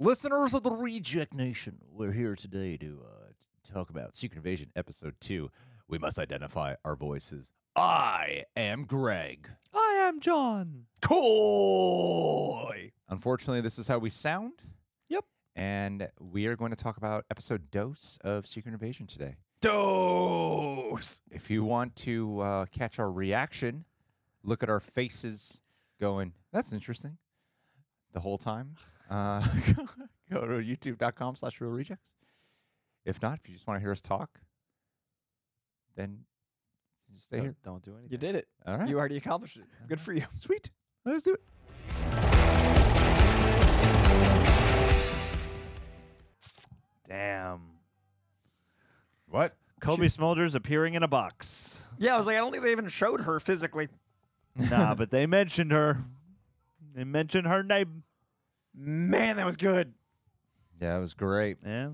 listeners of the Reject Nation, we're here today to uh, talk about Secret Invasion Episode 2. We must identify our voices. I am Greg. I am John. Coy! Unfortunately, this is how we sound. Yep. And we are going to talk about Episode Dose of Secret Invasion today. Dose. If you want to uh, catch our reaction, look at our faces going, that's interesting, the whole time, uh, go to youtube.com slash reel rejects. If not, if you just want to hear us talk, then just stay here. Don't do anything. You did it. All right. You already accomplished it. Good for you. Sweet. Let's do it. Damn. What? Cobie Smulders appearing in a box. Yeah, I was like, I don't think they even showed her physically. nah, but they mentioned her. They mentioned her name. Man, that was good. Yeah, it was great. Yeah.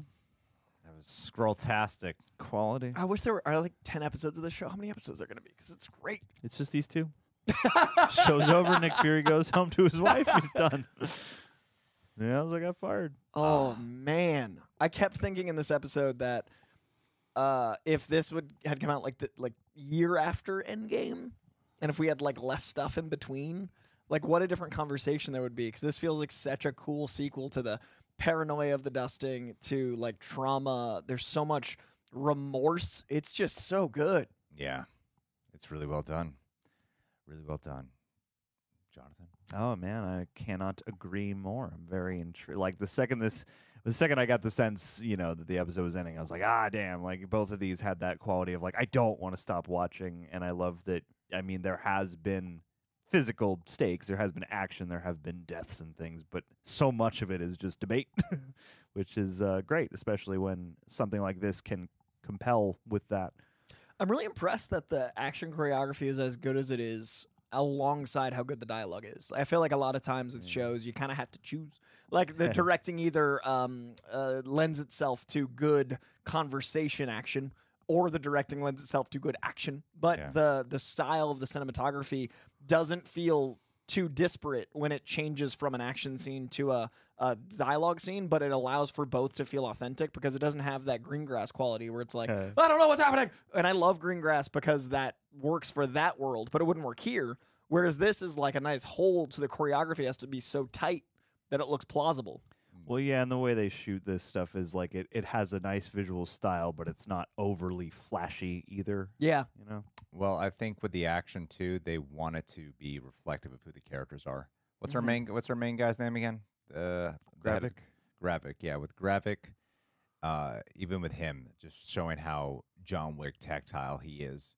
That was Skrulltastic. Quality. I wish there were are like ten episodes of this show. How many episodes are going to be? Because it's great. It's just these two. Show's over. Nick Fury goes home to his wife. He's done. Yeah, I was like, I got fired. Oh man, I kept thinking in this episode that uh, if this would had come out like the like year after Endgame, and if we had like less stuff in between, like what a different conversation there would be. Because this feels like such a cool sequel to the paranoia of the dusting to like trauma. There's so much remorse. It's just so good. Yeah. It's really well done. Really well done. Jonathan? Oh man, I cannot agree more. I'm very intrigued. Like the second this, the second I got the sense, you know, that the episode was ending, I was like, ah, damn! Like both of these had that quality of like, I don't want to stop watching, and I love that. I mean, there has been physical stakes, there has been action, there have been deaths and things, but so much of it is just debate, which is uh, great, especially when something like this can compel with that. I'm really impressed that the action choreography is as good as it is alongside how good the dialogue is. I feel like a lot of times with shows you kind of have to choose. Like the directing either um, uh, lends itself to good conversation action or the directing lends itself to good action, but Yeah. the the style of the cinematography doesn't feel too disparate when it changes from an action scene to a, a dialogue scene, but it allows for both to feel authentic because it doesn't have that green grass quality where it's like, Uh. I don't know what's happening. And I love green grass because that works for that world, but it wouldn't work here. Whereas this is like a nice hold, to the choreography has to be so tight that it looks plausible. Well, yeah, and the way they shoot this stuff is like it, it has a nice visual style, but it's not overly flashy either. Yeah. You know, Well, I think with the action too, they want it to be reflective of who the characters are. What's our Mhm. main what's our main guy's name again? Uh the head of- Gravik. Gravik, yeah, with Gravik, uh, even with him, just showing how John Wick tactile he is,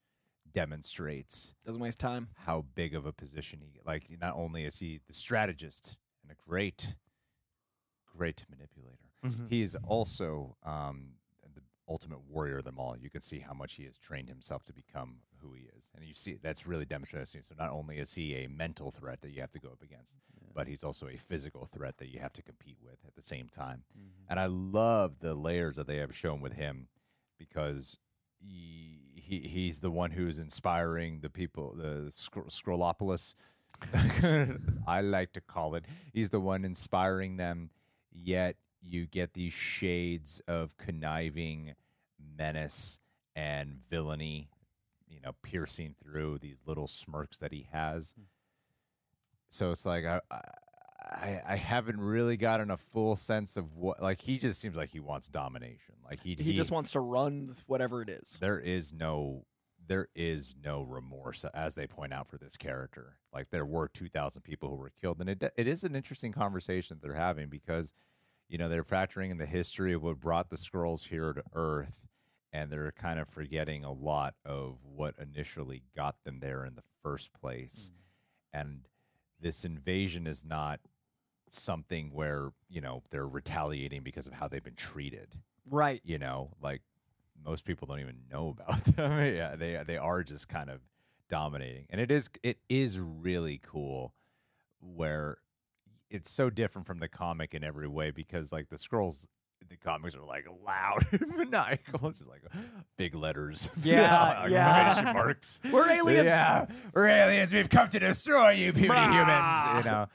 demonstrates Doesn't waste time. how big of a position he like. Not only is he the strategist and a great, great manipulator, he is also um, the ultimate warrior of them all. You can see how much he has trained himself to become who he is, and you see that's really demonstrated. So not only is he a mental threat that you have to go up against, but he's also a physical threat that you have to compete with at the same time. And I love the layers that they have shown with him because he, he he's the one who's inspiring the people, the Scro- Scrollopolis. I like to call it. He's the one inspiring them, yet you get these shades of conniving menace and villainy, you know, piercing through these little smirks that he has. Hmm. So it's like I, I, I haven't really gotten a full sense of what. Like he just seems like he wants domination. Like he, He, just wants to run whatever it is. there is no there is no remorse uh, as they point out for this character. Like there were 2000 people who were killed and it it is an interesting conversation that they're having because you know they're factoring in the history of what brought the Skrulls here to earth and they're kind of forgetting a lot of what initially got them there in the first place. Mm-hmm. And this invasion is not something where you know they're retaliating because of how they've been treated Right. you know, like most people don't even know about them. yeah, they they are just kind of dominating, and it is it is really cool where it's so different from the comic in every way because like the Skrulls. The comics are like loud maniacal. It's just like big letters. Yeah, yeah. marks. We're aliens. Yeah, we're aliens. We've come to destroy you, puny humans. You know,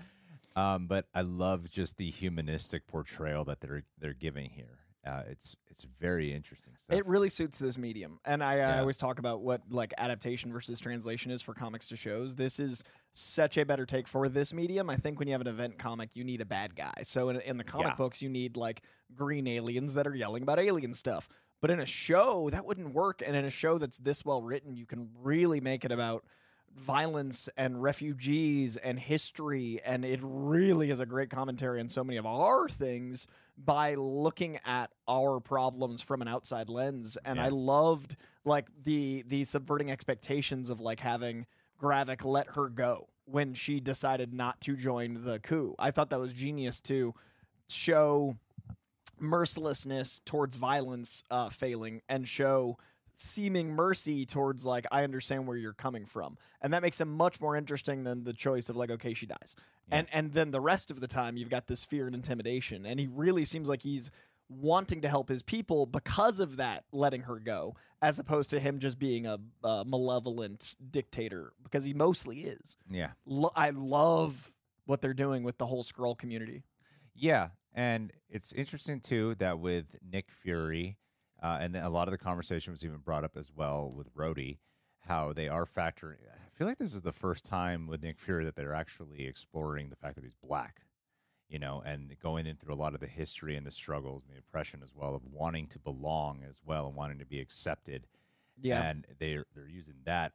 Um, but I love just the humanistic portrayal that they're they're giving here. Uh, it's it's very interesting stuff. It really suits this medium, and I, I Yeah. always talk about what like adaptation versus translation is for comics to shows. This is such a better take for this medium. I think when you have an event comic, you need a bad guy. So in, in the comic Yeah. books, you need like green aliens that are yelling about alien stuff. But in a show, that wouldn't work. And in a show that's this well written, you can really make it about violence and refugees and history and it really is a great commentary on so many of our things by looking at our problems from an outside lens. And i loved like the the subverting expectations of like having gravik let her go when she decided not to join the coup. I thought that was genius to show mercilessness towards violence uh, failing and show seeming mercy towards like I understand where you're coming from, and that makes him much more interesting than the choice of like okay she dies, and and then the rest of the time you've got this fear and intimidation, and he really seems like he's wanting to help his people because of that letting her go as opposed to him just being a, a malevolent dictator because he mostly is. Yeah, Lo- i love what they're doing with the whole Skrull community. Yeah, and it's interesting too that with Nick Fury, uh, and a lot of the conversation was even brought up as well with Rhodey, how they are factoring. I feel like this is the first time with Nick Fury that they're actually exploring the fact that he's black. you know, and going in through a lot of the history and the struggles and the oppression as well of wanting to belong as well and wanting to be accepted. yeah And they're they're using that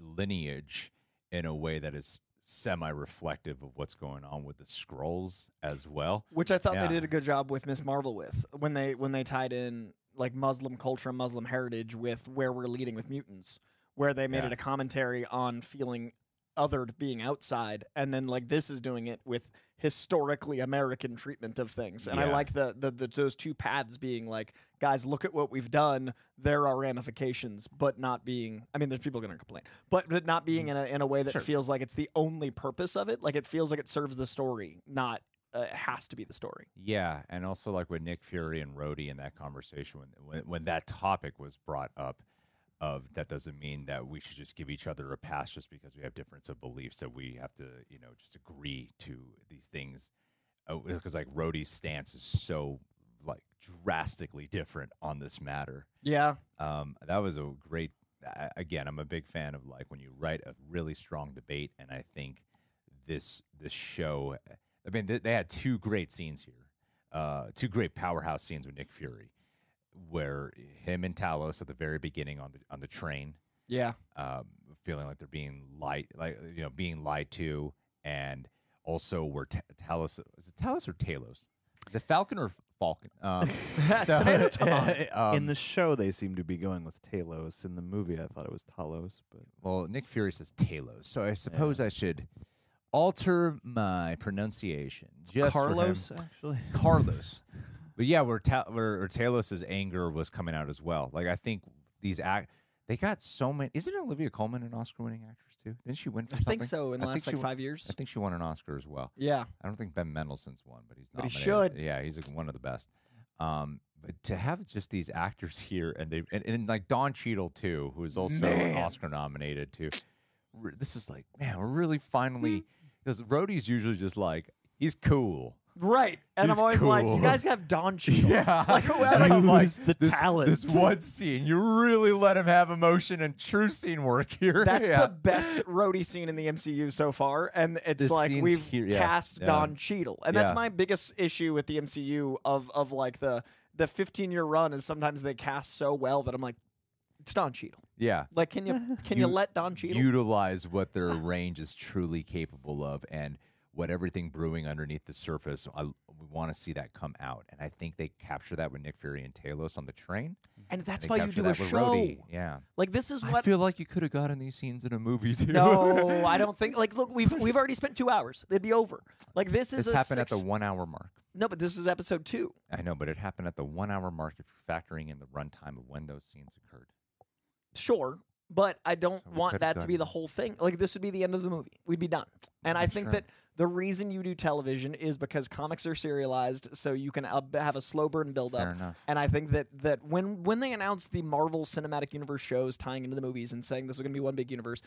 lineage in a way that is semi-reflective of what's going on with the Skrulls as well. which I thought Yeah. they did a good job with Miss Marvel with when they when they tied in like Muslim culture and Muslim heritage with where we're leading with mutants, where they made Yeah. it a commentary on feeling othered, being outside, and then like this is doing it with historically American treatment of things, and I like the, the the those two paths being like, guys, look at what we've done. There are ramifications, but not being. I mean, there's people going to complain, but but not being mm-hmm. in a in a way that Sure. feels like it's the only purpose of it. Like it feels like it serves the story, not uh, it has to be the story. Yeah, and also like with Nick Fury and Rhodey in that conversation when, when when that topic was brought up of that doesn't mean that we should just give each other a pass just because we have difference of beliefs that we have to you know just agree to these things because like Rhodey's stance is so like drastically different on this matter. Yeah, Um, that was a great. Again, I'm a big fan of like when you write a really strong debate, and I think this this show. I mean, they, they had two great scenes here, uh, two great powerhouse scenes with Nick Fury, where him and Talos at the very beginning on the on the train, yeah. um, feeling like they're being lied, like you know, being lied to, and also where Ta Talos is it Talos or Talos? Is it Falcon or Falcon? Um, so, Tomato, tomato. in um, the show, they seem to be going with Talos. In the movie, I thought it was Talos, but Well, Nick Fury says Talos, so I suppose I should alter my pronunciation just. Carlos actually. Carlos. But yeah, where, Ta- where, where Talos's anger was coming out as well. Like I think these act they got so many. Isn't Olivia Colman an Oscar-winning actress too? Didn't she win for I something? think so. In the I last like won- five years. I think she won an Oscar as well. Yeah, I don't think Ben Mendelsohn's won, but he's not. But he should. Yeah, he's like one of the best. Um, but to have just these actors here, and they and, and like Don Cheadle too, who is also Man. Oscar nominated too. This is like, man, we're really finally Hmm. because Rhodey's usually just like he's cool. right. And He's I'm always like, you guys have Don Cheadle. Yeah, Like, like, I'm Who's the this, talent? This one scene, you really let him have emotion and true scene work here. That's yeah. the best Rhodey scene in the MCU so far, and it's This like we've here- yeah, cast yeah. Don Cheadle, and that's my biggest issue with the MCU of of like the the 15 year run is sometimes they cast so well that I'm like, it's Don Cheadle. Yeah. Like, can you can you, You- let Don Cheadle? utilize what their range is truly capable of and what everything brewing underneath the surface. I, we want to see that come out, and I think they capture that with Nick Fury and Talos on the train. and that's They why you do a show. Rhodey. Yeah, Like this is what I feel like you could have gotten these scenes in a movie too. No, I don't think. Like, look, we've we've already spent two hours. It'd be over. Like this is this a happened at the one-hour mark. no, but this is episode two. I know, but it happened at the one-hour mark if you're factoring in the runtime of when those scenes occurred. Sure, but I don't So want that to be the whole thing. Like this would be the end of the movie. We'd be done. And I I'm think sure. that the reason you do television is because comics are serialized, so you can have a slow burn build Fair up. enough. And I think that that when when they announced the Marvel Cinematic Universe shows tying into the movies and saying this is going to be one big universe,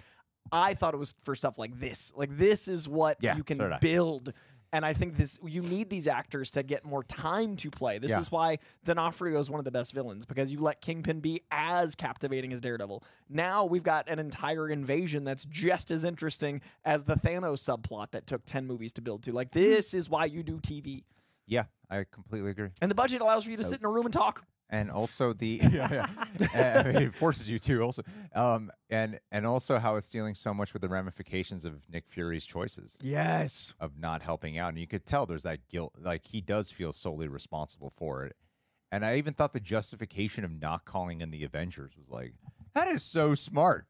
I thought it was for stuff like this. Like this is what Yeah, you can so I. build And I think this you need these actors to get more time to play. This Yeah. is why D'Onofrio is one of the best villains because you let Kingpin be as captivating as Daredevil. Now we've got an entire invasion that's just as interesting as the Thanos subplot that took 10 movies to build to. Like this is why you do TV. Yeah, I completely agree. And the budget allows for you to sit in a room and talk. And also the yeah, yeah. I mean, it forces you to also um and and also how it's dealing so much with the ramifications of Nick Fury's choices Yes. of not helping out and you could tell there's that guilt like he does feel solely responsible for it and I even thought the justification of not calling in the Avengers was like that is so smart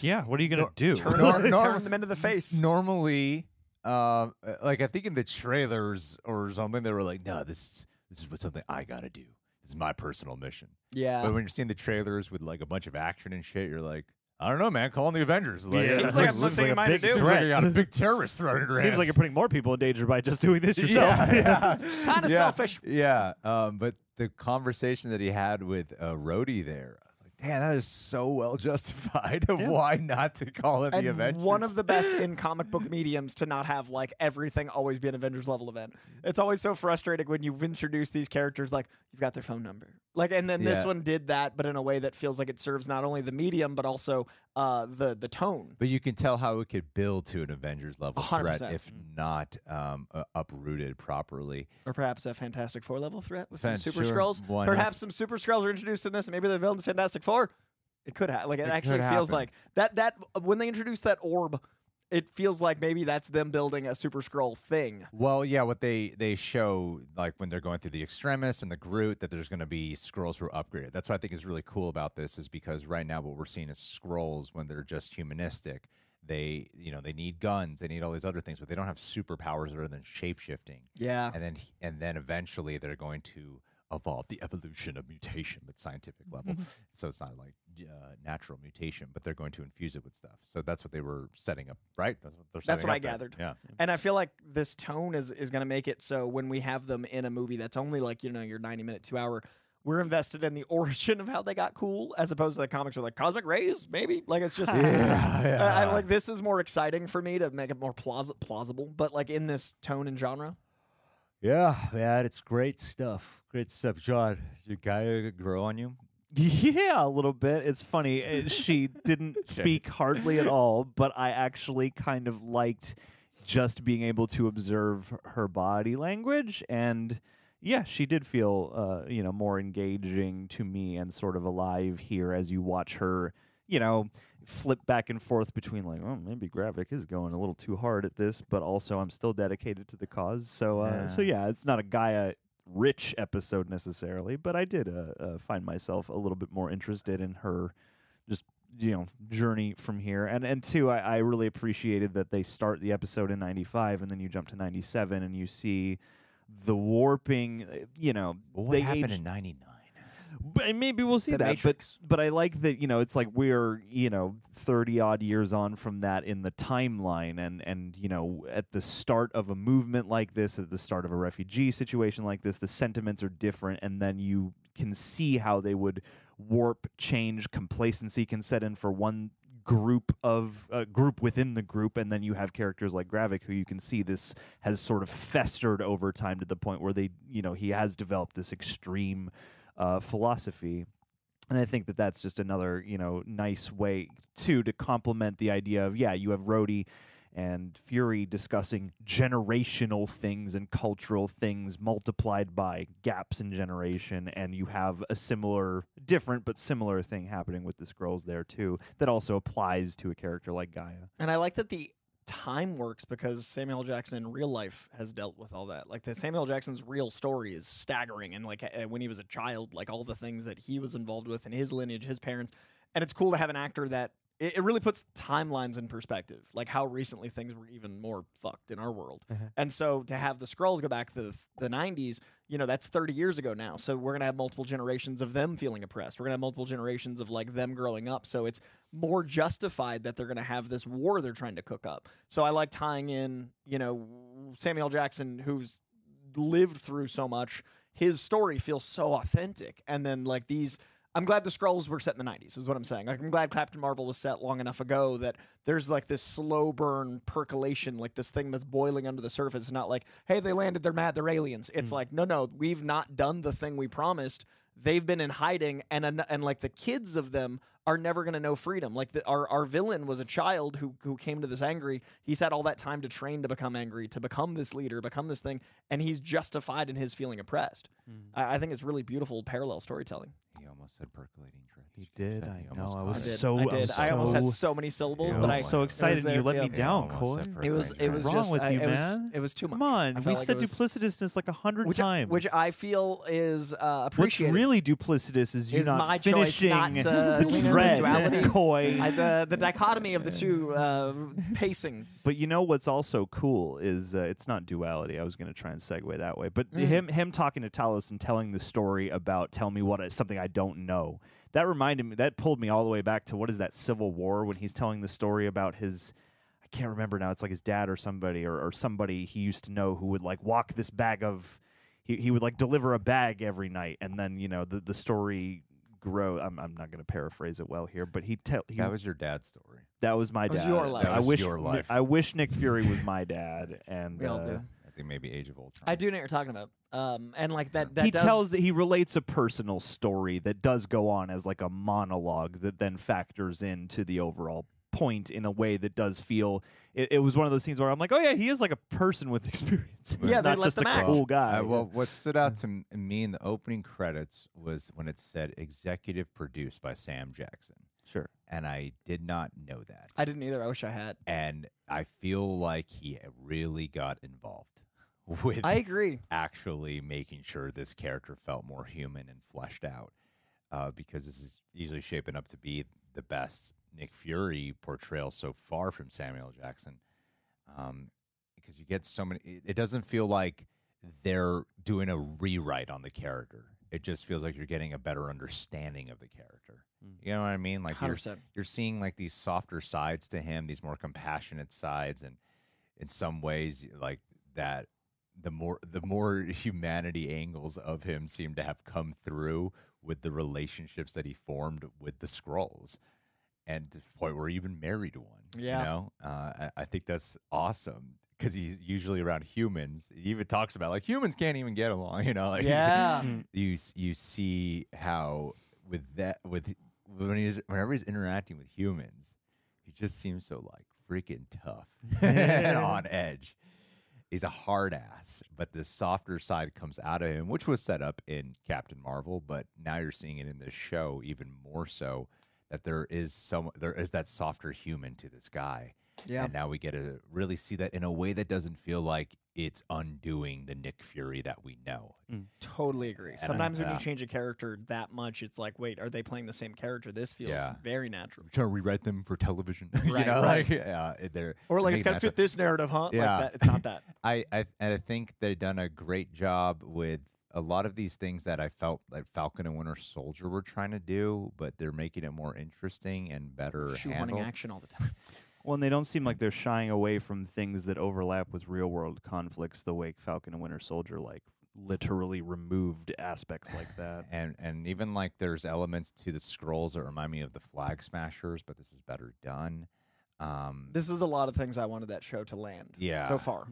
Yeah, what are you gonna do? Turn, Nor- them- nor- turn them into the face. normally uh, like I think in the trailers or something they were like no this is this is what something I got to do this is my personal mission Yeah. But when you're seeing the trailers with like a bunch of action and shit, you're like, I don't know, man. Call in the Avengers. Like, Yeah. Seems like looks I'm like thinking a big do. Seems like you got a big terrorist thrown in your Seems like you're putting more people in danger by just doing this yourself. Yeah, yeah. Kind of yeah, selfish. Yeah. Um, but the conversation that he had with uh, Rhodey there, I was like, damn, that is so well justified of Yeah. why not to call it and the Avengers. one of the best in comic book mediums to not have like everything always be an Avengers level event. It's always so frustrating when you've introduced these characters like you've got their phone number. Like and then this one did that but in a way that feels like it serves not only the medium but also uh the the tone. But you can tell how it could build to an Avengers level A hundred threat if not um, uh, uprooted properly. Or perhaps a Fantastic Four level threat with some Super sure, not? Perhaps some Super Skrulls are introduced in this, and maybe they're villains Fantastic Four. It could have like it, It actually feels happen. like that that when they introduced that orb, it feels like maybe that's them building a Super Skrull thing. Well, yeah, what they they show like when they're going through the extremis and the Groot that there's going to be Skrulls who are upgraded. That's what I think is really cool about this is because right now what we're seeing is Skrulls when they're just humanistic. They you know they need guns, they need all these other things, but they don't have superpowers other than shape shifting. Yeah. And then and then eventually they're going to evolve the evolution of mutation at scientific level. so it's not like uh, natural mutation, but they're going to infuse it with stuff. So that's what they were setting up, right? That's what they're That's what I there. gathered. Yeah. And I feel like this tone is is going to make it so when we have them in a movie that's only like, you know, your 90 minute, 2 hour, we're invested in the origin of how they got cool as opposed to the comics are like cosmic rays, maybe. Like it's just Yeah, I, I like this is more exciting for me to make it more plaus- plausible, but like in this tone and genre. Yeah, man, it's great stuff. Great stuff, John. Your guy grow on you? Yeah, a little bit. It's funny. uh, She didn't speak hardly at all, but I actually kind of liked just being able to observe her body language and yeah, she did feel uh, you know, more engaging to me and sort of alive here as you watch her, you know, flip back and forth between like, oh, maybe Gravik is going a little too hard at this, but also I'm still dedicated to the cause. So uh, so yeah, it's not a G'iah rich episode necessarily, but I did uh, uh, find myself a little bit more interested in her just you know journey from here and and two I, I really appreciated that they start the episode in 95 and then you jump to 97 and you see the warping uh, you know what happened aged- in '99? But maybe we'll see The that. Matrix. But but I like that you know it's like we're you know thirty odd years on from that in the timeline, and and you know at the start of a movement like this, at the start of a refugee situation like this, the sentiments are different, and then you can see how they would warp, change, complacency can set in for one group of uh, group within the group and then you have characters like Gravik who you can see this has sort of festered over time to the point where they you know he has developed this extreme uh, philosophy and I think that that's just another you know nice way too to complement the idea of yeah you have Rhodey and Fury discussing generational things and cultural things multiplied by gaps in generation and you have a similar different but similar thing happening with the Skrulls there too that also applies to a character like G'iah. And I like that the time works because Samuel Jackson in real life has dealt with all that. Like the Samuel Jackson's real story is staggering, and like when he was a child, like all the things that he was involved with in his lineage, his parents, and it's cool to have an actor that it, it really puts timelines in perspective, like how recently things were even more fucked in our world. Mm-hmm. And so to have the Skrulls go back to the, the 90s, you know, that's 30 years ago now. So we're going to have multiple generations of them feeling oppressed. We're going to have multiple generations of like them growing up. So it's more justified that they're going to have this war they're trying to cook up. So I like tying in, you know, Samuel Jackson, who's lived through so much. His story feels so authentic. And then like these I'm glad the Skrulls were set in the 90s. Is what I'm saying. Like I'm glad Captain Marvel was set long enough ago that there's like this slow burn percolation, like this thing that's boiling under the surface. It's not like, hey, they landed, they're mad, they're aliens. It's mm. like, no, no, we've not done the thing we promised. They've been in hiding, and, and like the kids of them are never going to know freedom. Like the, our our villain was a child who who came to this angry. He's had all that time to train to become angry, to become this leader, become this thing, and he's justified in his feeling oppressed. I, I think it's really beautiful parallel storytelling. He almost said percolating dread. He did. He I know. almost I was it. so- I I did. was I almost had so- so many syllables, Yeah, I but was I so it was excited and there- you let yeah. me down, almost It was it was wrong just with I- you, it was man? it was too much. Come on, we felt like said it was- duplicitousness like a hundred times. which I feel is uh, What's appreciated. really duplicitous is you Is not my choice finishing not to lean into dread, duality. Coy. I, the the dichotomy of the two uh, pacing. But you know what's also cool is uh, it's not duality. I was going to try and segue that way, but him him talking to Talos and telling the story about tell me what I- something I don't know. That reminded me. That pulled me all the way back to what is that Civil War when he's telling the story about his. I can't remember now. It's like his dad or somebody or, or somebody he used to know who would like walk this bag of. He he would like deliver a bag every night, and then you know the the story grow. I'm I'm not going to paraphrase it well here, but he tell he That was your dad's story. that was my That was dad. your life. That I was wish your life. I wish Nick Fury was my dad, and We all uh, do. I think maybe Age of Ultron. I do know what you're talking about. Um, and like that. that he does, tells he relates a personal story that does go on as like a monologue that then factors into the overall point in a way that does feel. It, it was one of those scenes where I'm like, oh yeah, he is like a person with experience. Yeah, they not let just them a act. cool guy. Uh, well, what stood out to m- me in the opening credits was when it said executive produced by Sam Jackson. sure. And I did not know that. I didn't either. I wish I had. and I feel like he really got involved with I agree. actually making sure this character felt more human and fleshed out. Uh, because this is easily shaping up to be the best Nick Fury portrayal so far from Samuel Jackson. Um, because you get so many, it, it doesn't feel like they're doing a rewrite on the character. It just feels like you're getting a better understanding of the character. You know what I mean? Like you're you're seeing like these softer sides to him, these more compassionate sides, and in some ways, like that, the more the more humanity angles of him seem to have come through with the relationships that he formed with the Skrulls, and to the point where he even married one. Yeah. you know, uh, I, I think that's awesome because he's usually around humans. He even talks about like humans can't even get along. You know, like Yeah. you you see how with that with when he's whenever he's interacting with humans, he just seems so like freaking tough and on edge. He's a hard ass, but the softer side comes out of him, which was set up in Captain Marvel, but now you're seeing it in this show even more so that there is some there is that softer human to this guy. Yeah. And now we get to really see that in a way that doesn't feel like it's undoing the Nick Fury that we know. Mm. Totally agree. I- Sometimes when yeah. you uh, change a character that much, it's like, wait, are they playing the same character? This feels Yeah. very natural. I'm trying to rewrite them for television. you Right, know, right. like yeah, they're Or like it's got to fit this narrative, huh? Yeah. Like that. It's not that. I I and I think they've done a great job with a lot of these things that I felt like Falcon and Winter Soldier were trying to do, but they're making it more interesting and better Shoehorning handled. action all the time. Well, and they don't seem like they're shying away from things that overlap with real world conflicts the way Falcon and Winter Soldier like literally removed aspects like that. And and even like there's elements to the Skrulls that remind me of the Flag Smashers, but this is better done. Um, This is a lot of things I wanted that show to land. Yeah. So far.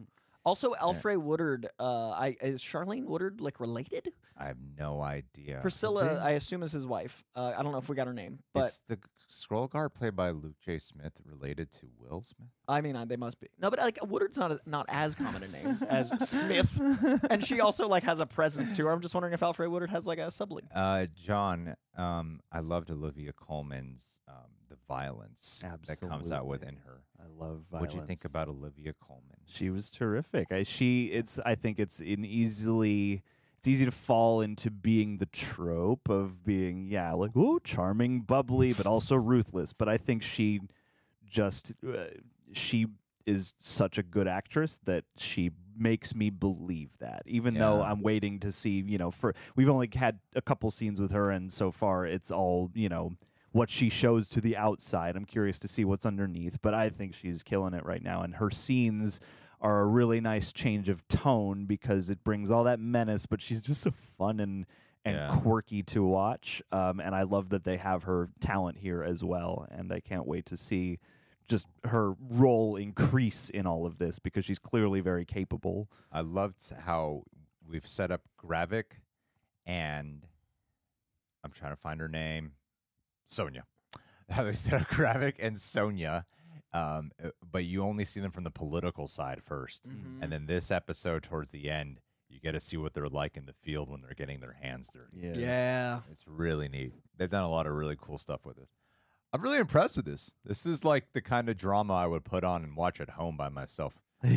Also, Alfre Woodard. Uh, I is Charlayne Woodard like related? I have no idea. Priscilla, I assume, is his wife. Uh, I don't know if we got her name, but is the Skrull guard played by Luke J. Smith related to Will Smith? I mean, I, they must be. No, but like Woodard's not a, not as common a name as Smith, and she also like has a presence to her. I'm just wondering if Alfre Woodard has like a subling. Uh, John, um, I loved Olivia Colman's um, the violence that comes out within her. I love violence. What do you think about Olivia Coleman? She was terrific. I she it's I think it's an easily it's easy to fall into being the trope of being yeah like oh charming bubbly but also ruthless but I think she just uh, she is such a good actress that she makes me believe that even though I'm waiting to see you know for we've only had a couple scenes with her and so far it's all you know what she shows to the outside. I'm curious to see what's underneath, but I think she's killing it right now. And her scenes are a really nice change of tone because it brings all that menace, but she's just so fun and and Yeah. quirky to watch. Um, and I love that they have her talent here as well. And I can't wait to see just her role increase in all of this because she's clearly very capable. I loved how we've set up Gravik and I'm trying to find her name, Sonya. How they set up Gravik and Sonya, um, uh, but you only see them from the political side 1st Mm-hmm. and then this episode towards the end, you get to see what they're like in the field when they're getting their hands dirty. Yeah. It's really neat. They've done a lot of really cool stuff with this. I'm really impressed with this. This is like the kind of drama I would put on and watch at home by myself. At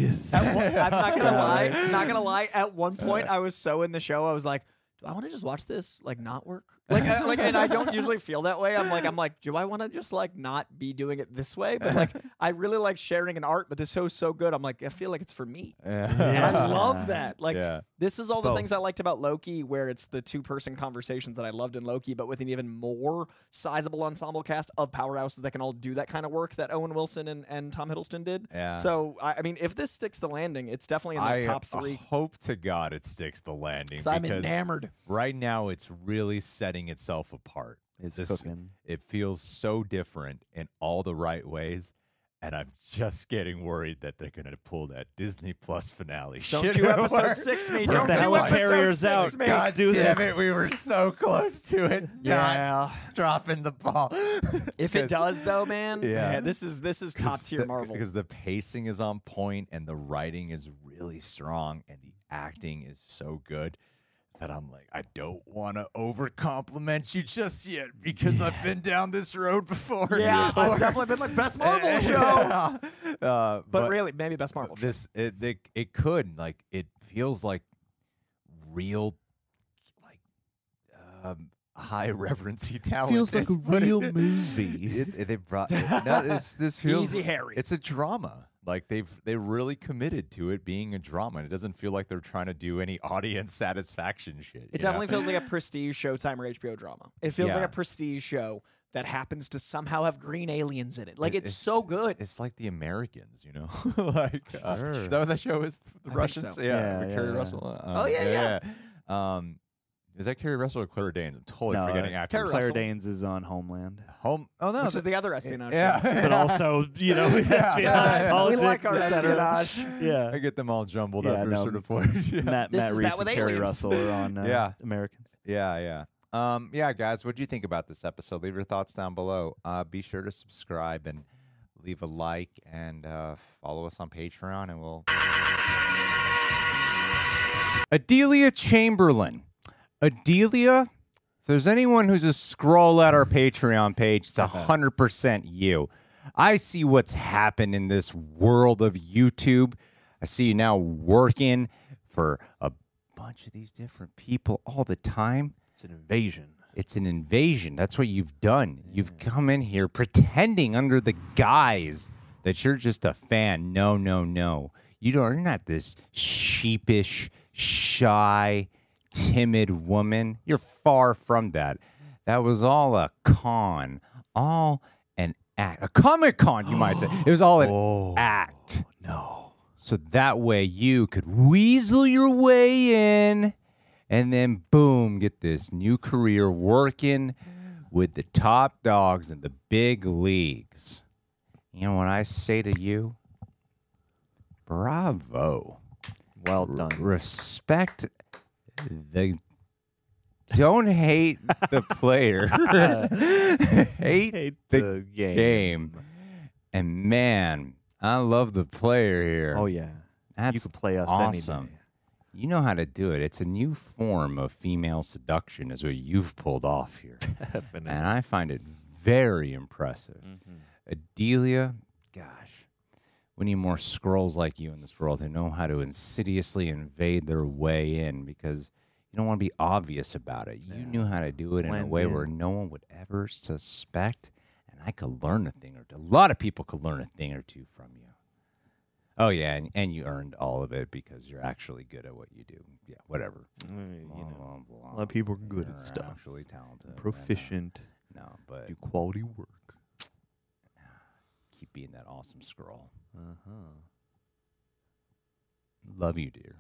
one, I'm not gonna lie. Not gonna lie. At one point, I was so in the show, I was like, "Do I want to just watch this like not work?" Like, I, like, and I don't usually feel that way. I'm like, I'm like, do I want to just like not be doing it this way? But like, I really like sharing an art. But this show's so good. I'm like, I feel like it's for me. And I love that. Like, Yeah. this is all the both. things I liked about Loki, where it's the two person conversations that I loved in Loki, but with an even more sizable ensemble cast of powerhouses that can all do that kind of work that Owen Wilson and, and Tom Hiddleston did. Yeah. So, I, I mean, if this sticks the landing, it's definitely in the I top three. hope to God it sticks the landing 'Cause I'm because enamored. right now it's really setting itself apart. It's This- cooking. It feels so different in all the right ways. And I'm just getting worried that they're going to pull that Disney Plus finale. Don't shit you out of episode our- six me. We're Don't the you just episode helicarriers six out. me. God do damn this. it, we were so close to it. Yeah. Not dropping the ball. If it does, though, man, Yeah. yeah, this is this is top tier the- Marvel. because the pacing is on point and the writing is really strong and the acting is so good that I'm like, I don't want to over compliment you just yet because I've been down this road before. Yeah, before. I've definitely been like best Marvel show, Uh, but, really, maybe best Marvel show. this it, it it could like it feels like real like um high reverencey talent It Feels like a real movie. it, it- they brought no, this this feels Easy Harry. it's a drama like they've they really committed to it being a drama it doesn't feel like they're trying to do any audience satisfaction shit you It know? definitely feels like a prestige Showtime or HBO drama. It feels Yeah. like a prestige show that happens to somehow have green aliens in it. Like It- it's, so good. It's like the Americans, you know. like uh, Sure. is that what that show is? The think Russians, so. yeah. Yeah, with yeah, yeah. Russell. Uh, Oh, yeah, yeah. Um, is that Keri Russell or Claire Danes? I'm totally No, forgetting uh, actors. Keri Claire Russell. Danes is on Homeland. Home. Oh no, which that- is the other espionage. yeah. show. but also, you know, espionage, yeah, politics, we like our et cetera. espionage. Yeah. I get them all jumbled Yeah, up to a no. certain point. yeah. Matt, This Matt is that Rhys with and Keri aliens. Russell are on uh, Yeah. Americans. yeah, yeah. Um, yeah, guys, what do you think about this episode? Leave your thoughts down below. Uh, be sure to subscribe and leave a like and uh, follow us on Patreon, and we'll. Adelia Chamberlain. Adelia, if there's anyone who's a Skrull at our Patreon page, it's uh-huh. 100% you. I see what's happened in this world of YouTube. I see you now working for a bunch of these different people all the time. It's an invasion. It's an invasion. That's what you've done. You've mm. come in here pretending under the guise that you're just a fan. No, no, no. You don't. You're not this sheepish, shy, timid woman. You're far from that. That was all a con, all an act, a comic con, you might say. It was all an oh, act. No. So that way you could weasel your way in and then boom, get this new career working with the top dogs in the big leagues. You know what I say to you? Bravo. Well done. Respect the don't hate the player. hate, Hate the, the game. game. And man, I love the player here. Oh yeah. That's you can play us awesome. You know how to do it. It's a new form of female seduction, is what you've pulled off here. Definitely. and I find it very impressive. Mm-hmm. Adelia, gosh, we need more Skrulls like you in this world who know how to insidiously invade their way in because you don't want to be obvious about it. You knew how to do it in a way in. where no one would ever suspect, and I could learn a thing or two. A lot of people could learn a thing or two from you. Oh yeah, and, and you earned all of it because you're actually good at what you do. Yeah, whatever. Mm, you Blah, know, blah, blah. a lot of people are good at stuff. Actually talented. and, uh, Proficient. No, but Do quality work. keep being that awesome Skrull. Uh huh. Love you, dear.